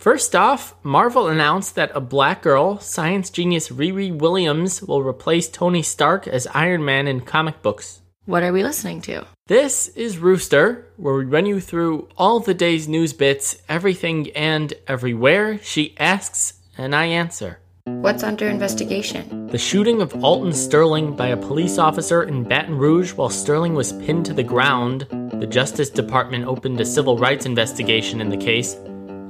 First off, Marvel announced that a black girl, science genius Riri Williams, will replace Tony Stark as Iron Man in comic books. What are we listening to? This is Rooster, where we run you through all the day's news bits, everything and everywhere. She asks, and I answer. What's under investigation? The shooting of Alton Sterling by a police officer in Baton Rouge while Sterling was pinned to the ground. The Justice Department opened a civil rights investigation in the case,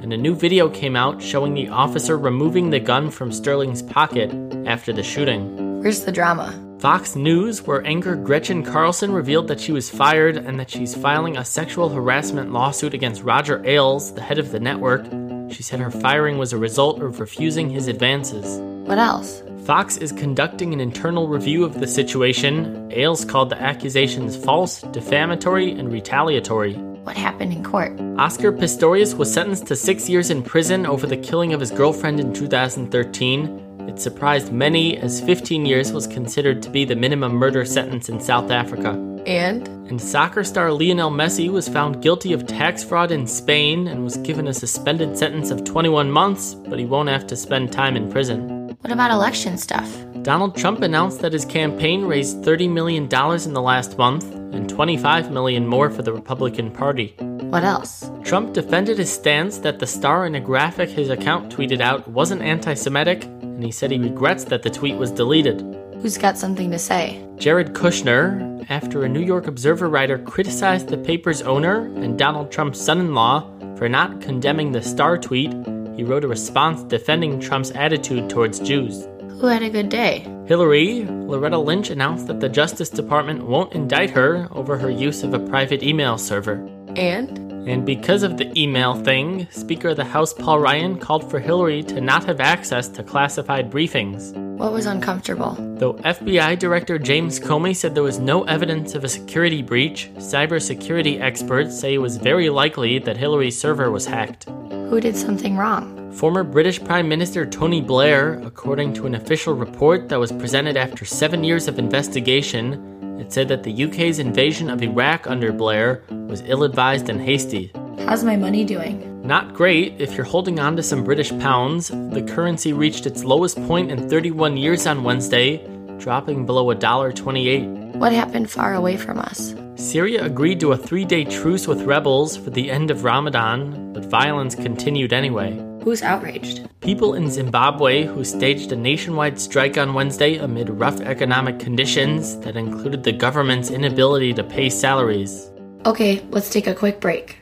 and a new video came out showing the officer removing the gun from Sterling's pocket after the shooting. Where's the drama? Fox News, where anchor Gretchen Carlson revealed that she was fired and that she's filing a sexual harassment lawsuit against Roger Ailes, the head of the network. She said her firing was a result of refusing his advances. What else? Fox is conducting an internal review of the situation. Ailes called the accusations false, defamatory, and retaliatory. What happened in court? Oscar Pistorius was sentenced to six years in prison over the killing of his girlfriend in 2013. It surprised many, as 15 years was considered to be the minimum murder sentence in South Africa. And? And soccer star Lionel Messi was found guilty of tax fraud in Spain and was given a suspended sentence of 21 months, but he won't have to spend time in prison. What about election stuff? Donald Trump announced that his campaign raised $30 million in the last month and 25 million more for the Republican Party. What else? Trump defended his stance that the star in a graphic his account tweeted out wasn't anti-Semitic, and he said he regrets that the tweet was deleted. Who's got something to say? Jared Kushner, after a New York Observer writer criticized the paper's owner and Donald Trump's son-in-law for not condemning the star tweet, he wrote a response defending Trump's attitude towards Jews. Who had a good day? Hillary, Loretta Lynch announced that the Justice Department won't indict her over her use of a private email server. And? And because of the email thing, Speaker of the House Paul Ryan called for Hillary to not have access to classified briefings. What was uncomfortable? Though FBI Director James Comey said there was no evidence of a security breach, cybersecurity experts say it was very likely that Hillary's server was hacked. Who did something wrong? Former British Prime Minister Tony Blair, according to an official report that was presented after seven years of investigation, it said that the UK's invasion of Iraq under Blair was ill advised and hasty. How's my money doing? Not great if you're holding on to some British pounds. The currency reached its lowest point in 31 years on Wednesday, dropping below $1.28. What happened far away from us? Syria agreed to a three day truce with rebels for the end of Ramadan, but violence continued anyway. Who's outraged? People in Zimbabwe who staged a nationwide strike on Wednesday amid rough economic conditions that included the government's inability to pay salaries. Okay, let's take a quick break.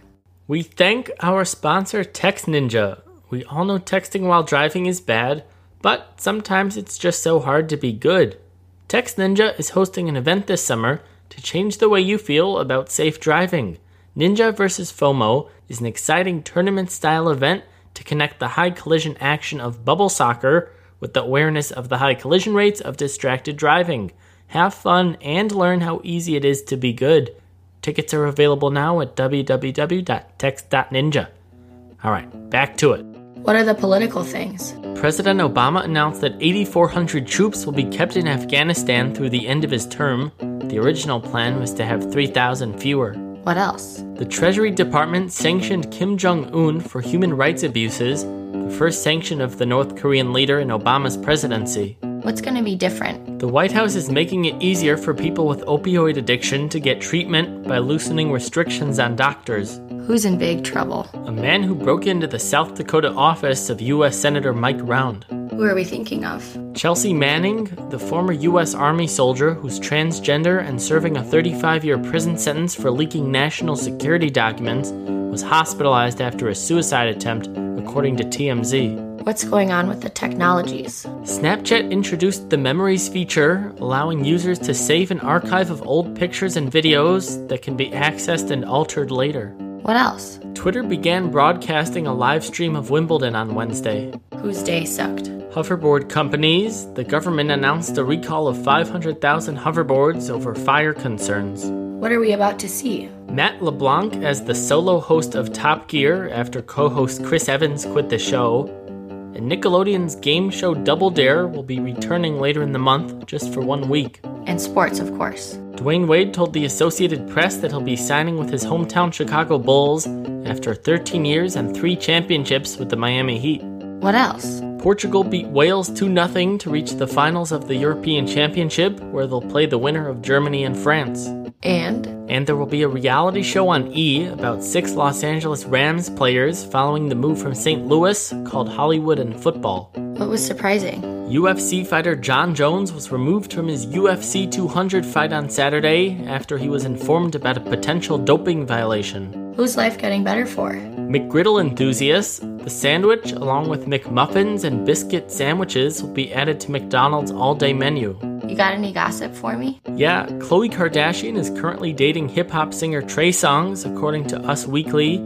We thank our sponsor, Text Ninja. We all know texting while driving is bad, but sometimes it's just so hard to be good. Text Ninja is hosting an event this summer to change the way you feel about safe driving. Ninja vs. FOMO is an exciting tournament style event to connect the high collision action of bubble soccer with the awareness of the high collision rates of distracted driving. Have fun and learn how easy it is to be good. Tickets are available now at www.text.ninja. All right, back to it. What are the political things? President Obama announced that 8,400 troops will be kept in Afghanistan through the end of his term. The original plan was to have 3,000 fewer. What else? The Treasury Department sanctioned Kim Jong un for human rights abuses, the first sanction of the North Korean leader in Obama's presidency. What's going to be different? The White House is making it easier for people with opioid addiction to get treatment by loosening restrictions on doctors. Who's in big trouble? A man who broke into the South Dakota office of U.S. Senator Mike Round. Who are we thinking of? Chelsea Manning, the former U.S. Army soldier who's transgender and serving a 35 year prison sentence for leaking national security documents, was hospitalized after a suicide attempt, according to TMZ. What's going on with the technologies? Snapchat introduced the Memories feature, allowing users to save an archive of old pictures and videos that can be accessed and altered later. What else? Twitter began broadcasting a live stream of Wimbledon on Wednesday. Whose day sucked? Hoverboard companies, the government announced a recall of 500,000 hoverboards over fire concerns. What are we about to see? Matt LeBlanc as the solo host of Top Gear after co host Chris Evans quit the show. And Nickelodeon's game show Double Dare will be returning later in the month just for one week. And sports, of course. Dwyane Wade told the Associated Press that he'll be signing with his hometown Chicago Bulls after 13 years and three championships with the Miami Heat. What else? Portugal beat Wales 2 0 to reach the finals of the European Championship, where they'll play the winner of Germany and France. And And there will be a reality show on E about six Los Angeles Rams players following the move from St. Louis called Hollywood and Football. what was surprising? UFC fighter Jon Jones was removed from his UFC 200 fight on Saturday after he was informed about a potential doping violation. Who's life getting better for? McGriddle enthusiasts, the sandwich, along with McMuffins and biscuit sandwiches, will be added to McDonald's all day menu. You got any gossip for me? Yeah, Khloe Kardashian is currently dating hip hop singer Trey Songz, according to Us Weekly.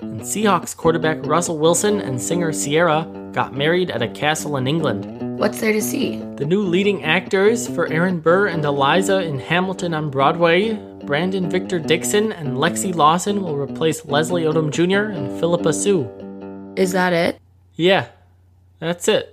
And Seahawks quarterback Russell Wilson and singer Ciara got married at a castle in England. What's there to see? The new leading actors for Aaron Burr and Eliza in Hamilton on Broadway, Brandon Victor Dixon and Lexi Lawson will replace Leslie Odom Jr. and Phillipa Soo. Is that it? Yeah, that's it.